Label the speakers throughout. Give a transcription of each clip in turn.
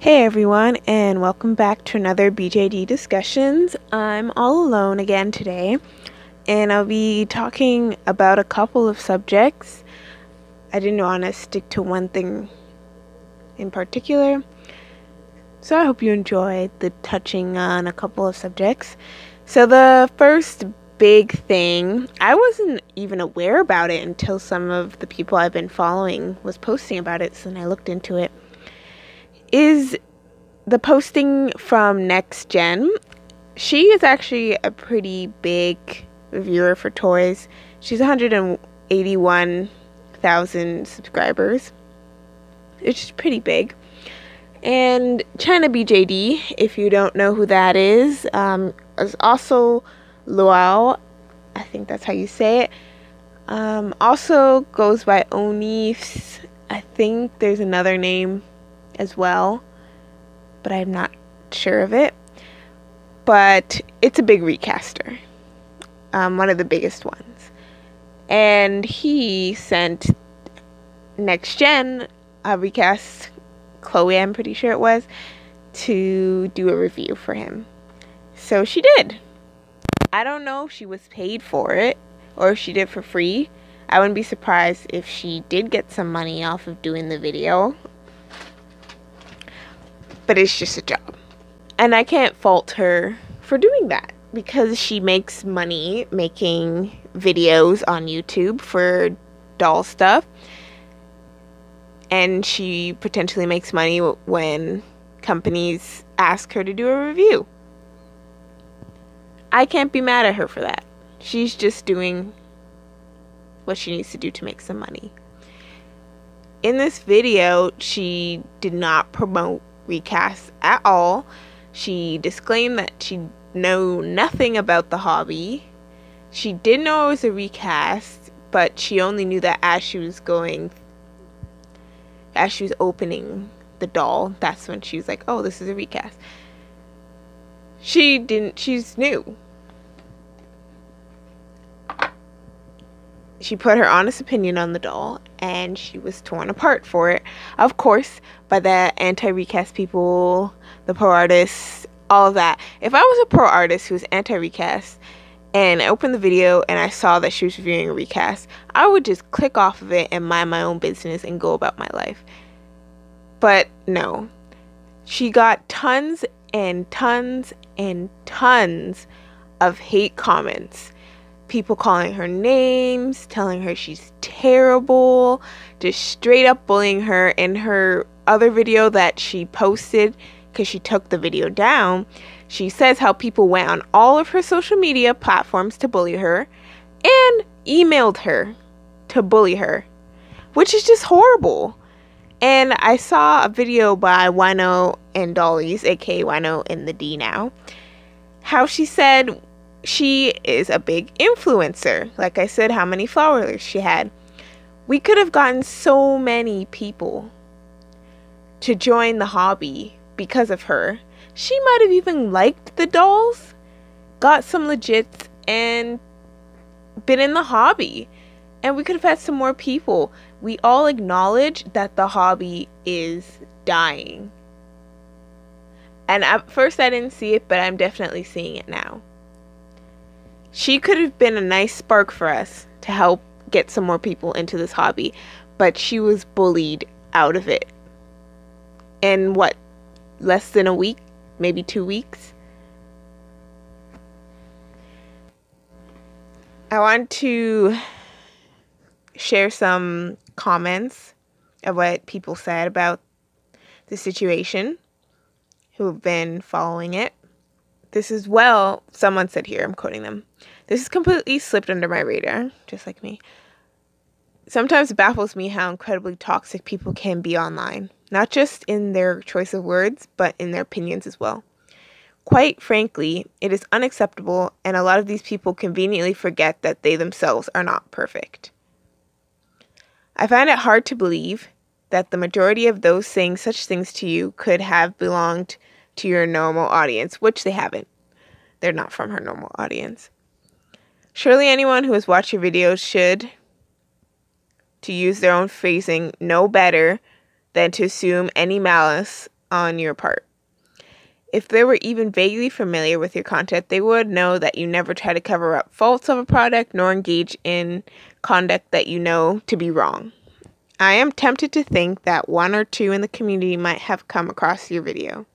Speaker 1: Hey everyone, and welcome back to another BJD Discussions. I'm all alone again today, and I'll be talking about a couple of subjects. I didn't want to stick to one thing in particular, so I hope you enjoyed the touching on a couple of subjects. So, the first big thing, I wasn't even aware about it until some of the people I've been following was posting about it, so then I looked into it is the posting from Next Gen. She is actually a pretty big viewer for toys. She's 181,000 subscribers, which is pretty big. And China BJD, if you don't know who that is, um, is also Luau. I think that's how you say it. Um, also goes by Onifs. I think there's another name as well, but I'm not sure of it. But it's a big recaster, um, one of the biggest ones. And he sent Next Gen a recast, Chloe, I'm pretty sure it was, to do a review for him. So she did. I don't know if she was paid for it or if she did for free. I wouldn't be surprised if she did get some money off of doing the video but it's just a job. And I can't fault her for doing that because she makes money making videos on YouTube for doll stuff. And she potentially makes money when companies ask her to do a review. I can't be mad at her for that. She's just doing what she needs to do to make some money. In this video, she did not promote recast at all. She disclaimed that she know nothing about the hobby. She did know it was a recast, but she only knew that as she was going, as she was opening the doll, that's when she was like, "Oh, this is a recast." She didn't. She's new. She put her honest opinion on the doll and she was torn apart for it. Of course, by the anti recast people, the pro artists, all of that. If I was a pro artist who was anti recast and I opened the video and I saw that she was reviewing a recast, I would just click off of it and mind my own business and go about my life. But no. She got tons and tons and tons of hate comments people calling her names, telling her she's terrible, just straight up bullying her. In her other video that she posted, because she took the video down, she says how people went on all of her social media platforms to bully her and emailed her to bully her, which is just horrible. And I saw a video by Wino and Dollies, aka Wino in the D now, how she said she is a big influencer. Like I said, how many followers she had. We could have gotten so many people to join the hobby because of her. She might have even liked the dolls, got some legits, and been in the hobby. And we could have had some more people. We all acknowledge that the hobby is dying. And at first I didn't see it, but I'm definitely seeing it now. She could have been a nice spark for us to help get some more people into this hobby, but she was bullied out of it. In what, less than a week? Maybe two weeks? I want to share some comments of what people said about the situation who have been following it. This is well, someone said here, I'm quoting them. This has completely slipped under my radar, just like me. Sometimes it baffles me how incredibly toxic people can be online, not just in their choice of words, but in their opinions as well. Quite frankly, it is unacceptable, and a lot of these people conveniently forget that they themselves are not perfect. I find it hard to believe that the majority of those saying such things to you could have belonged to your normal audience, which they haven't. They're not from her normal audience. Surely anyone who has watched your videos should, to use their own phrasing, know better than to assume any malice on your part. If they were even vaguely familiar with your content, they would know that you never try to cover up faults of a product nor engage in conduct that you know to be wrong. I am tempted to think that one or two in the community might have come across your video.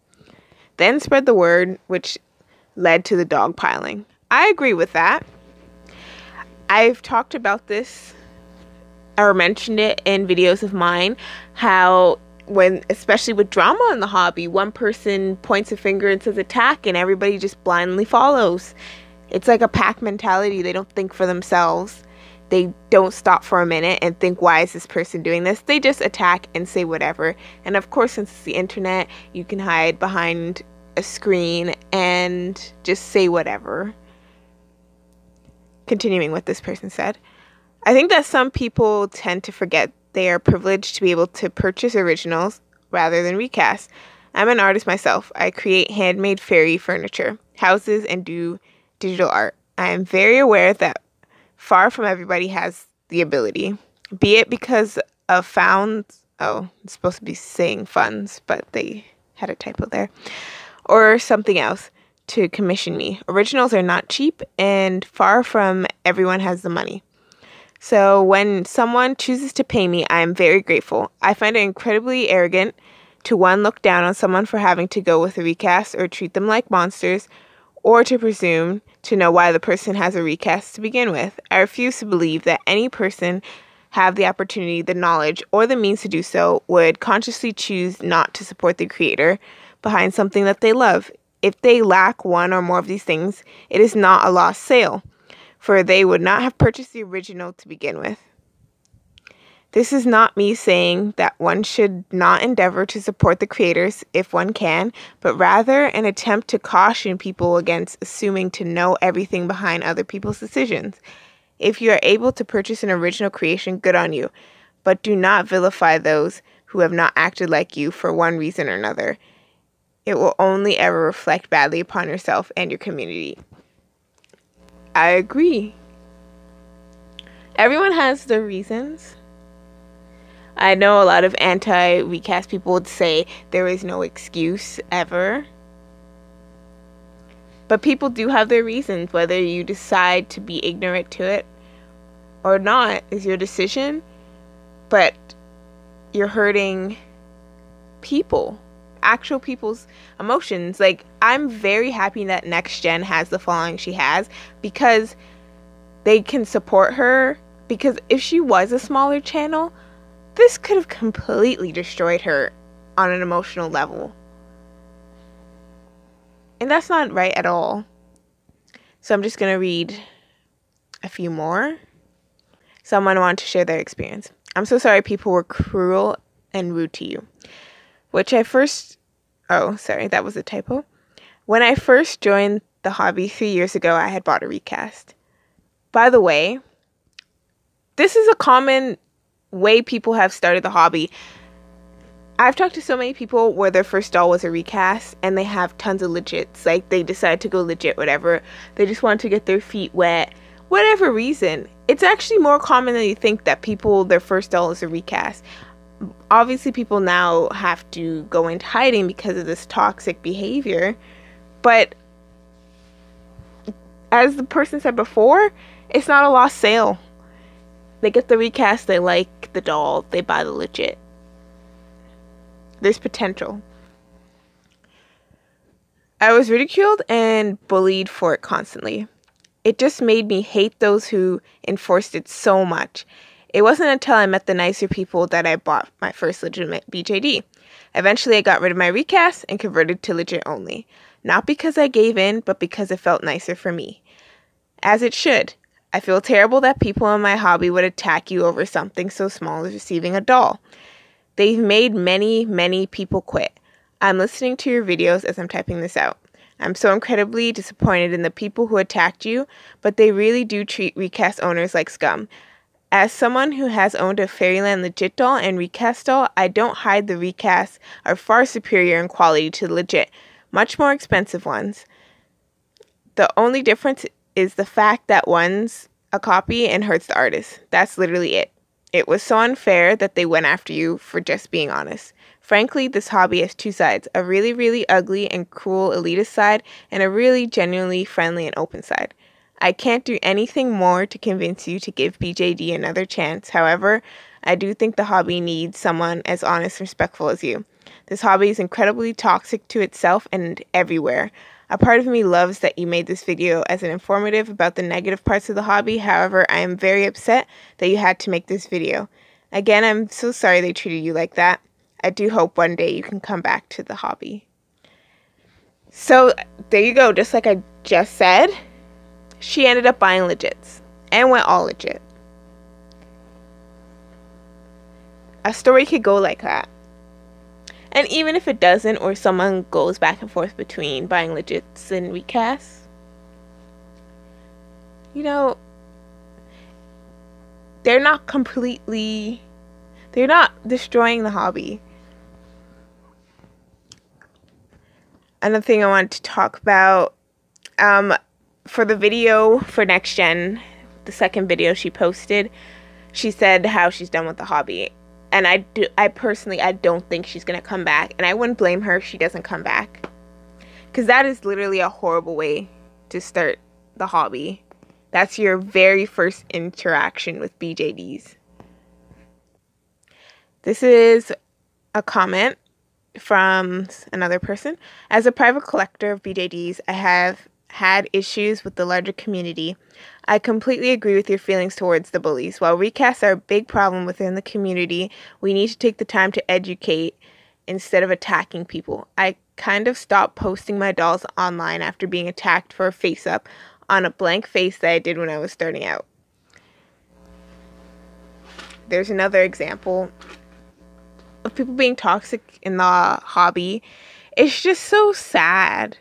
Speaker 1: Then spread the word, which led to the dogpiling. I agree with that. I've talked about this or mentioned it in videos of mine how when especially with drama in the hobby one person points a finger and says attack and everybody just blindly follows. It's like a pack mentality. They don't think for themselves. They don't stop for a minute and think why is this person doing this? They just attack and say whatever. And of course since it's the internet you can hide behind a screen and just say whatever continuing what this person said I think that some people tend to forget they are privileged to be able to purchase originals rather than recasts. I'm an artist myself. I create handmade fairy furniture, houses, and do digital art. I am very aware that far from everybody has the ability, be it because of found, oh, it's supposed to be saying funds, but they had a typo there, or something else to commission me. Originals are not cheap, and far from everyone has the money. So when someone chooses to pay me, I am very grateful. I find it incredibly arrogant to one look down on someone for having to go with a recast or treat them like monsters, or to presume to know why the person has a recast to begin with. I refuse to believe that any person have the opportunity, the knowledge, or the means to do so would consciously choose not to support the creator behind something that they love. If they lack one or more of these things, it is not a lost sale for they would not have purchased the original to begin with. This is not me saying that one should not endeavor to support the creators if one can, but rather an attempt to caution people against assuming to know everything behind other people's decisions. If you are able to purchase an original creation, good on you, but do not vilify those who have not acted like you for one reason or another. It will only ever reflect badly upon yourself and your community. I agree. Everyone has their reasons. I know a lot of anti recast people would say there is no excuse ever. But people do have their reasons. Whether you decide to be ignorant to it or not is your decision. But you're hurting people actual people's emotions. Like I'm very happy that Next Gen has the following she has because they can support her because if she was a smaller channel, this could have completely destroyed her on an emotional level. And that's not right at all. So I'm just going to read a few more. Someone wanted to share their experience. I'm so sorry people were cruel and rude to you which I first. Oh, sorry, that was a typo. When I first joined the hobby three years ago, I had bought a recast. By the way, this is a common way people have started the hobby. I've talked to so many people where their first doll was a recast and they have tons of legits. Like they decide to go legit, whatever. They just want to get their feet wet, whatever reason. It's actually more common than you think that people, their first doll is a recast obviously people now have to go into hiding because of this toxic behavior but as the person said before it's not a lost sale. They get the recast they like the doll they buy the legit. There's potential. I was ridiculed and bullied for it constantly. It just made me hate those who enforced it so much it wasn't until I met the nicer people that I bought my first legitimate BJD. Eventually, I got rid of my recast and converted to legit only. Not because I gave in, but because it felt nicer for me. As it should. I feel terrible that people in my hobby would attack you over something so small as receiving a doll. They've made many, many people quit. I'm listening to your videos as I'm typing this out. I'm so incredibly disappointed in the people who attacked you, but they really do treat recast owners like scum. As someone who has owned a Fairyland legit doll and recast doll, I don't hide the recasts are far superior in quality to the legit, much more expensive ones. The only difference is the fact that one's a copy and hurts the artist. That's literally it. It was so unfair that they went after you for just being honest. Frankly, this hobby has two sides a really, really ugly and cruel elitist side, and a really genuinely friendly and open side. I can't do anything more to convince you to give BJD another chance. However, I do think the hobby needs someone as honest and respectful as you. This hobby is incredibly toxic to itself and everywhere. A part of me loves that you made this video as an informative about the negative parts of the hobby. However, I am very upset that you had to make this video. Again, I'm so sorry they treated you like that. I do hope one day you can come back to the hobby. So there you go. Just like I just said, she ended up buying legits and went all legit. A story could go like that. And even if it doesn't, or someone goes back and forth between buying legits and recasts, you know, they're not completely, they're not destroying the hobby. another thing I wanted to talk about um, for the video for next gen, the second video she posted, she said how she's done with the hobby. And I do I personally I don't think she's going to come back and I wouldn't blame her if she doesn't come back. Cuz that is literally a horrible way to start the hobby. That's your very first interaction with BJDs. This is a comment from another person. As a private collector of BJDs, I have had issues with the larger community. I completely agree with your feelings towards the bullies. While recasts are a big problem within the community, we need to take the time to educate instead of attacking people. I kind of stopped posting my dolls online after being attacked for a face up on a blank face that I did when I was starting out. There's another example of people being toxic in the hobby. It's just so sad.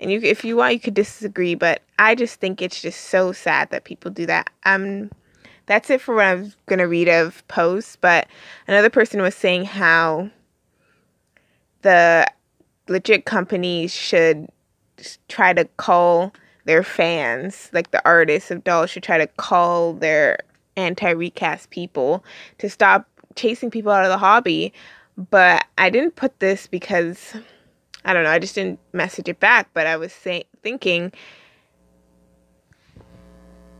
Speaker 1: And you, if you want, you could disagree, but I just think it's just so sad that people do that. Um, that's it for what I'm gonna read of posts. But another person was saying how the legit companies should try to call their fans, like the artists of dolls, should try to call their anti recast people to stop chasing people out of the hobby. But I didn't put this because I don't know, I just didn't message it back, but I was say- thinking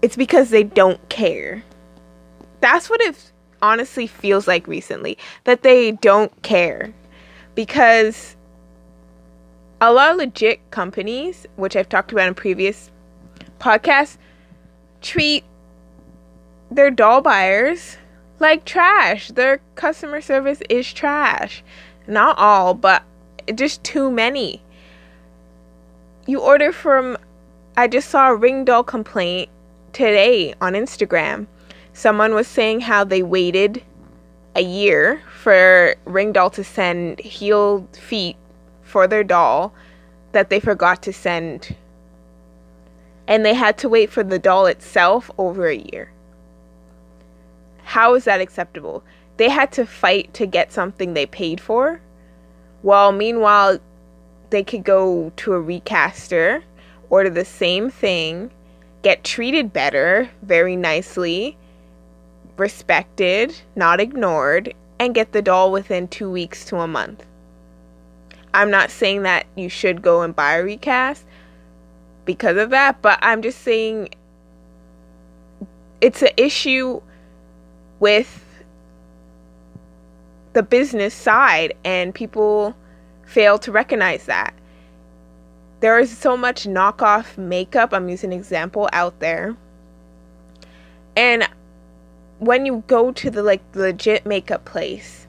Speaker 1: it's because they don't care. That's what it honestly feels like recently that they don't care. Because a lot of legit companies, which I've talked about in previous podcasts, treat their doll buyers like trash. Their customer service is trash. Not all, but just too many. You order from I just saw a Ringdoll complaint today on Instagram. Someone was saying how they waited a year for Ringdoll to send heeled feet for their doll that they forgot to send. And they had to wait for the doll itself over a year. How is that acceptable? They had to fight to get something they paid for. While meanwhile, they could go to a recaster, order the same thing, get treated better, very nicely, respected, not ignored, and get the doll within two weeks to a month. I'm not saying that you should go and buy a recast because of that, but I'm just saying it's an issue with the business side and people fail to recognize that. There is so much knockoff makeup i'm using an example out there. And when you go to the like legit makeup place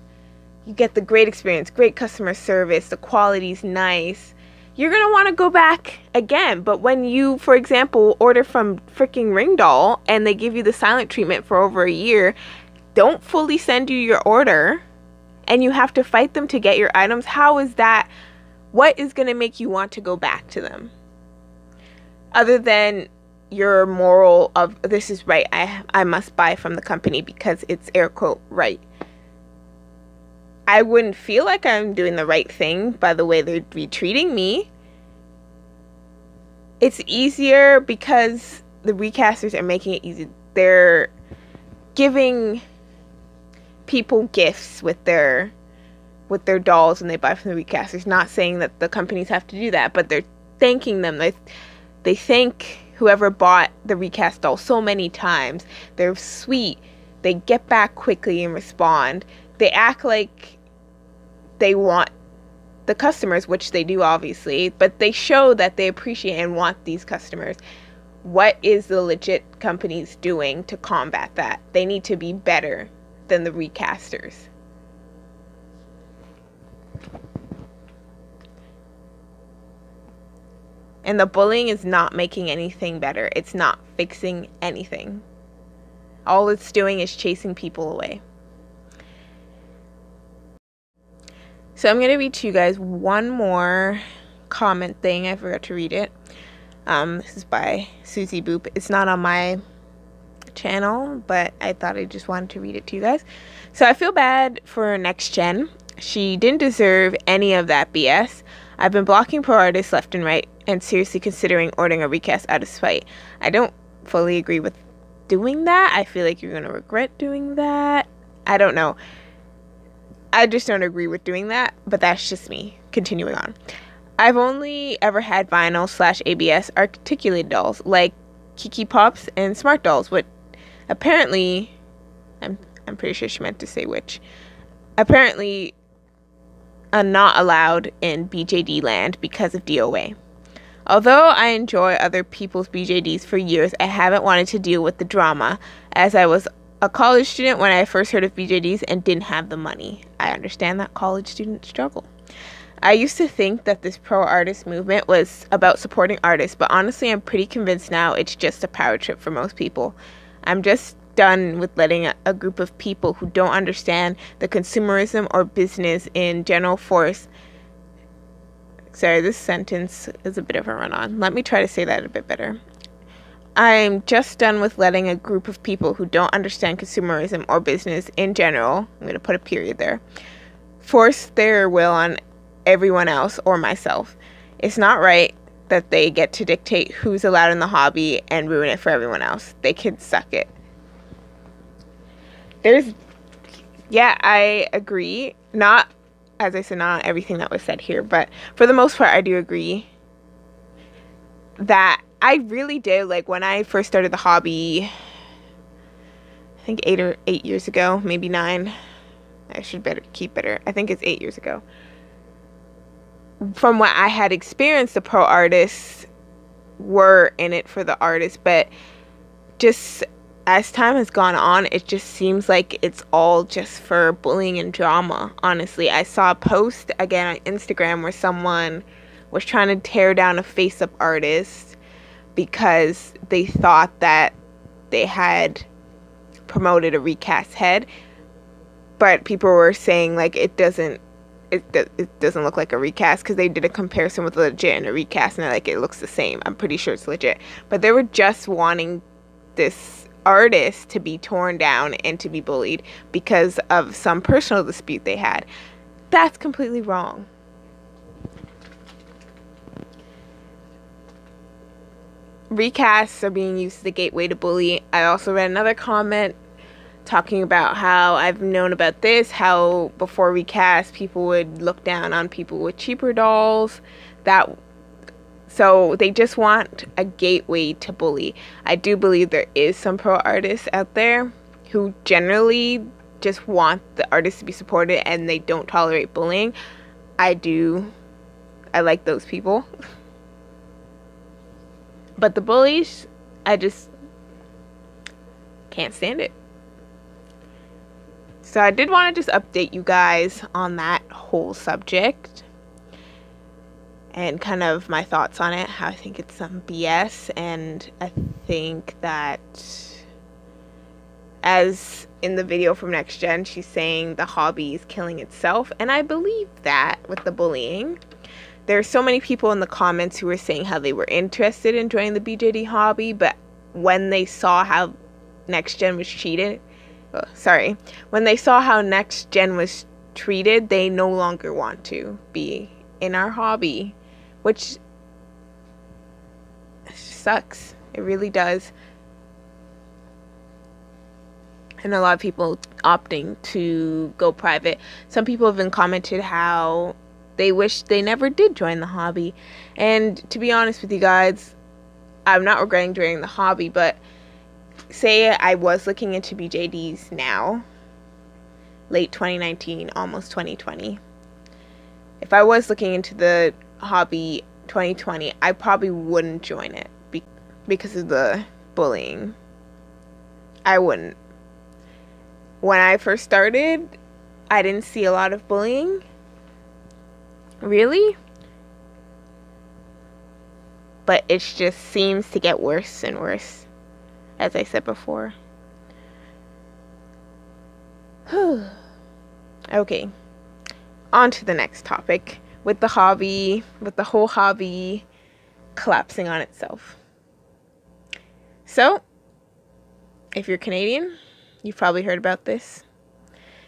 Speaker 1: you get the great experience great customer service the quality's nice. You're going to want to go back again but when you for example order from freaking Ringdoll and they give you the silent treatment for over a year don't fully send you your order and you have to fight them to get your items, how is that? What is going to make you want to go back to them? Other than your moral of this is right, I, I must buy from the company because it's air quote right. I wouldn't feel like I'm doing the right thing by the way they're treating me. It's easier because the recasters are making it easy. They're giving people gifts with their with their dolls when they buy from the recasters. Not saying that the companies have to do that, but they're thanking them. They they thank whoever bought the recast doll so many times. They're sweet. They get back quickly and respond. They act like they want the customers, which they do obviously, but they show that they appreciate and want these customers. What is the legit companies doing to combat that? They need to be better than the recasters. And the bullying is not making anything better. It's not fixing anything. All it's doing is chasing people away. So I'm going to read to you guys one more comment thing. I forgot to read it. Um, this is by Susie Boop. It's not on my channel, but I thought I just wanted to read it to you guys. So I feel bad for Next Gen. She didn't deserve any of that BS. I've been blocking pro artists left and right and seriously considering ordering a recast out of spite. I don't fully agree with doing that. I feel like you're going to regret doing that. I don't know. I just don't agree with doing that, but that's just me. Continuing on. I've only ever had vinyl slash ABS articulated dolls like Kiki Pops and Smart Dolls, which apparently, I'm, I'm pretty sure she meant to say which, apparently are not allowed in BJD land because of DOA. Although I enjoy other people's BJDs for years, I haven't wanted to deal with the drama as I was a college student when I first heard of BJDs and didn't have the money. I understand that college students struggle. I used to think that this pro artist movement was about supporting artists, but honestly, I'm pretty convinced now it's just a power trip for most people. I'm just done with letting a, a group of people who don't understand the consumerism or business in general force. Sorry, this sentence is a bit of a run on. Let me try to say that a bit better. I'm just done with letting a group of people who don't understand consumerism or business in general, I'm going to put a period there, force their will on everyone else or myself. It's not right that they get to dictate who's allowed in the hobby and ruin it for everyone else. They can suck it. There's, yeah, I agree. Not, as I said, not everything that was said here, but for the most part, I do agree that I really did like when I first started the hobby. I think eight or eight years ago, maybe nine. I should better keep better. I think it's eight years ago. From what I had experienced, the pro artists were in it for the artists, but just as time has gone on, it just seems like it's all just for bullying and drama. Honestly, I saw a post again on Instagram where someone was trying to tear down a face up artist because they thought that they had promoted a recast head but people were saying like it doesn't it, it doesn't look like a recast because they did a comparison with a legit and a recast and they're like it looks the same. I'm pretty sure it's legit. But they were just wanting this artist to be torn down and to be bullied because of some personal dispute they had. That's completely wrong. Recasts are being used as the gateway to bully. I also read another comment talking about how I've known about this, how before we cast, people would look down on people with cheaper dolls. That so they just want a gateway to bully. I do believe there is some pro artists out there who generally just want the artists to be supported and they don't tolerate bullying. I do I like those people. But the bullies, I just can't stand it. So I did want to just update you guys on that whole subject and kind of my thoughts on it. How I think it's some BS, and I think that as in the video from Next Gen, she's saying the hobby is killing itself, and I believe that with the bullying there are so many people in the comments who were saying how they were interested in joining the BJD hobby, but when they saw how Next Gen was treated, sorry, when they saw how Next Gen was treated, they no longer want to be in our hobby, which sucks. It really does. and a lot of people opting to go private. Some people have been commented how they wish they never did join the hobby. And to be honest with you guys, I'm not regretting joining the hobby, but say I was looking into BJDs now, late 2019, almost 2020. If I was looking into the hobby 2020, I probably wouldn't join it be- because of the bullying. I wouldn't. When I first started, I didn't see a lot of bullying. Really? But it just seems to get worse and worse, as I said before. okay, on to the next topic with the hobby, with the whole hobby collapsing on itself. So, if you're Canadian, you've probably heard about this.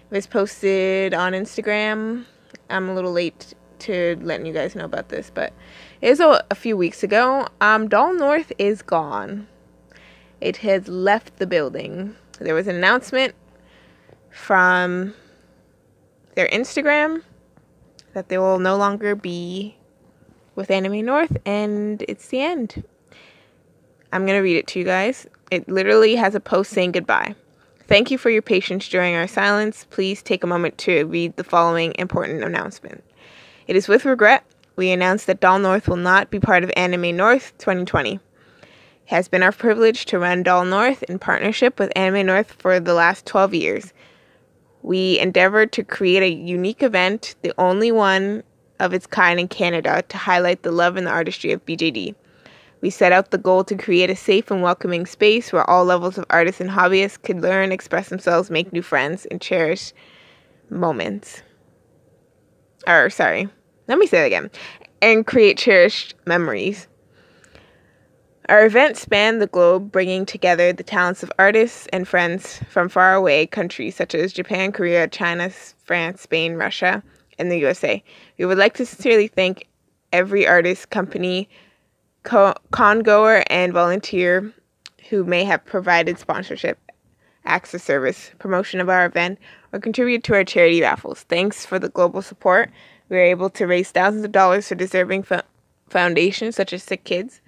Speaker 1: It was posted on Instagram. I'm a little late to letting you guys know about this, but it was a, a few weeks ago. Um, Doll North is gone. It has left the building. There was an announcement from their Instagram that they will no longer be with Anime North, and it's the end. I'm going to read it to you guys. It literally has a post saying goodbye. Thank you for your patience during our silence. Please take a moment to read the following important announcement. It is with regret we announce that Doll North will not be part of Anime North 2020. It has been our privilege to run Doll North in partnership with Anime North for the last 12 years. We endeavored to create a unique event, the only one of its kind in Canada, to highlight the love and the artistry of BJD. We set out the goal to create a safe and welcoming space where all levels of artists and hobbyists could learn, express themselves, make new friends, and cherish moments. Or, sorry, let me say that again. And create cherished memories. Our event spanned the globe, bringing together the talents of artists and friends from faraway countries such as Japan, Korea, China, France, Spain, Russia, and the USA. We would like to sincerely thank every artist, company, co- congoer, and volunteer who may have provided sponsorship, access service, promotion of our event, or contributed to our charity raffles. Thanks for the global support. We were able to raise thousands of dollars for deserving fo- foundations such as Sick Kids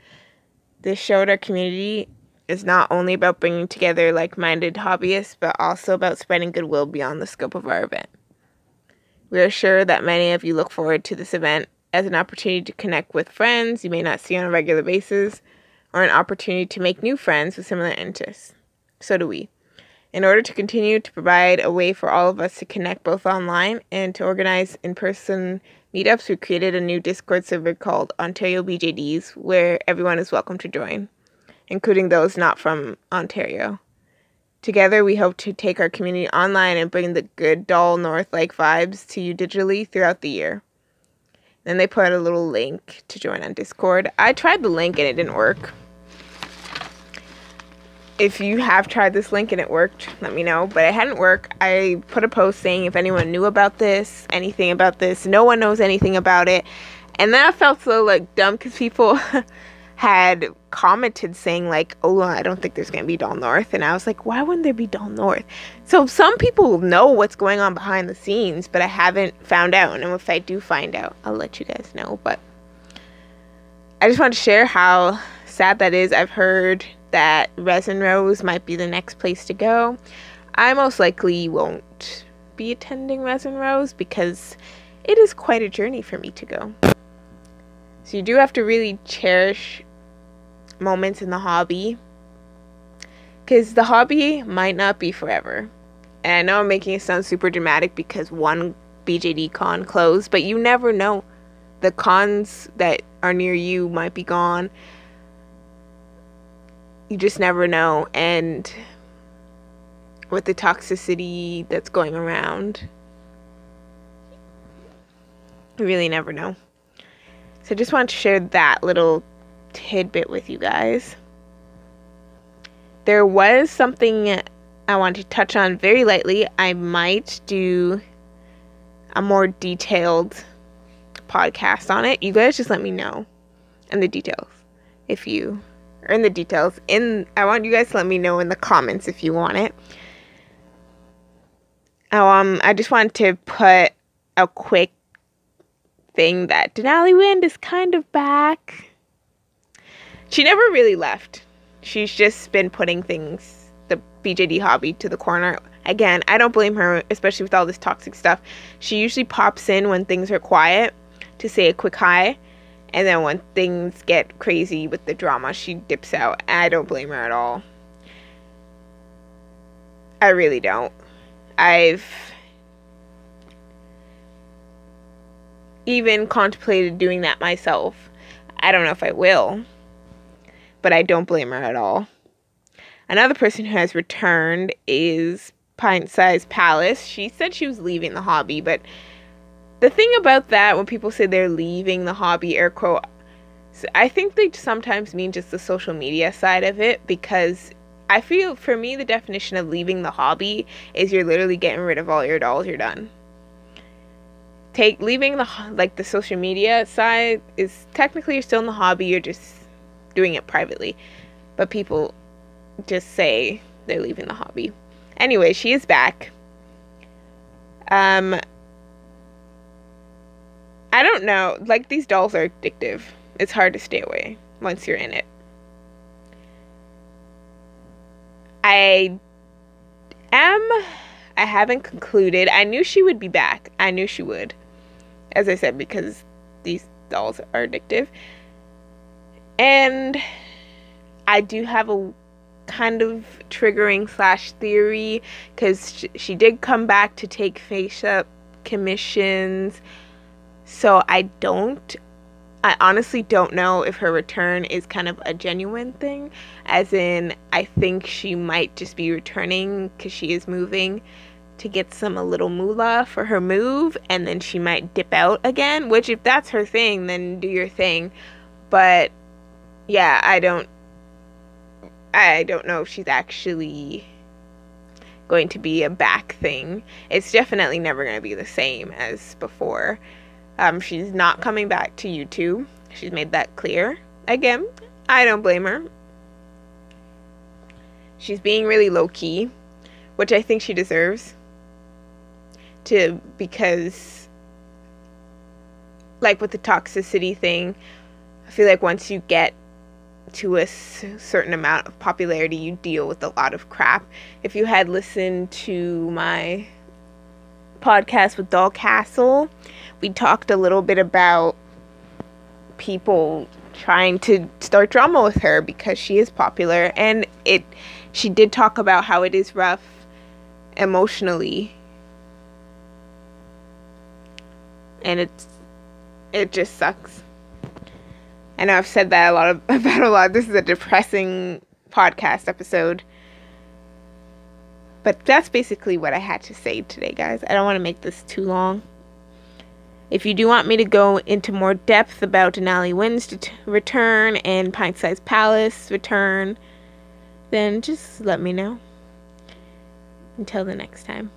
Speaker 1: this showed our community is not only about bringing together like minded hobbyists, but also about spreading goodwill beyond the scope of our event. We are sure that many of you look forward to this event as an opportunity to connect with friends you may not see on a regular basis, or an opportunity to make new friends with similar interests. So do we. In order to continue to provide a way for all of us to connect both online and to organize in person meetups, we created a new Discord server called Ontario BJDs where everyone is welcome to join, including those not from Ontario. Together, we hope to take our community online and bring the good Doll North like vibes to you digitally throughout the year. Then they put a little link to join on Discord. I tried the link and it didn't work if you have tried this link and it worked, let me know. But it hadn't worked. I put a post saying if anyone knew about this, anything about this. No one knows anything about it. And then I felt so like dumb because people had commented saying like, "Oh, I don't think there's gonna be Doll North," and I was like, "Why wouldn't there be Doll North?" So some people know what's going on behind the scenes, but I haven't found out. And if I do find out, I'll let you guys know. But I just want to share how sad that is. I've heard that Resin Rose might be the next place to go. I most likely won't be attending Resin Rose because it is quite a journey for me to go. So you do have to really cherish moments in the hobby because the hobby might not be forever. And I know I'm making it sound super dramatic because one BJD con closed, but you never know. The cons that are near you might be gone you just never know. And with the toxicity that's going around, you really never know. So I just want to share that little tidbit with you guys. There was something I want to touch on very lightly. I might do a more detailed podcast on it. You guys just let me know and the details if you or in the details. In I want you guys to let me know in the comments if you want it. Oh, um, I just wanted to put a quick thing that Denali Wind is kind of back. She never really left. She's just been putting things, the BJD hobby, to the corner. Again, I don't blame her, especially with all this toxic stuff. She usually pops in when things are quiet to say a quick hi. And then when things get crazy with the drama, she dips out. I don't blame her at all. I really don't. I've even contemplated doing that myself. I don't know if I will, but I don't blame her at all. Another person who has returned is Pint Size Palace. She said she was leaving the hobby, but the thing about that, when people say they're leaving the hobby, air quote, I think they sometimes mean just the social media side of it because I feel for me, the definition of leaving the hobby is you're literally getting rid of all your dolls, you're done. Take leaving the like the social media side is technically you're still in the hobby, you're just doing it privately. But people just say they're leaving the hobby. Anyway, she is back. Um I don't know, like these dolls are addictive. It's hard to stay away once you're in it. I am. I haven't concluded. I knew she would be back. I knew she would. As I said, because these dolls are addictive. And I do have a kind of triggering slash theory because she, she did come back to take face up commissions. So I don't I honestly don't know if her return is kind of a genuine thing, as in, I think she might just be returning because she is moving to get some a little moolah for her move, and then she might dip out again. Which, if that's her thing, then do your thing. But yeah, I don't. I don't know if she's actually going to be a back thing. It's definitely never going to be the same as before. Um, she's not coming back to YouTube. She's made that clear. Again, I don't blame her. She's being really low key, which I think she deserves. To because, like with the toxicity thing, I feel like once you get to a certain amount of popularity, you deal with a lot of crap. If you had listened to my podcast with Doll Castle, we talked a little bit about people trying to start drama with her because she is popular and it she did talk about how it is rough emotionally. And it's it just sucks. I know i've said that a lot of, about a lot. This is a depressing podcast episode. But that's basically what i had to say today guys. I don't want to make this too long if you do want me to go into more depth about Denali Wynn's t- return and Pint Size Palace return, then just let me know. Until the next time.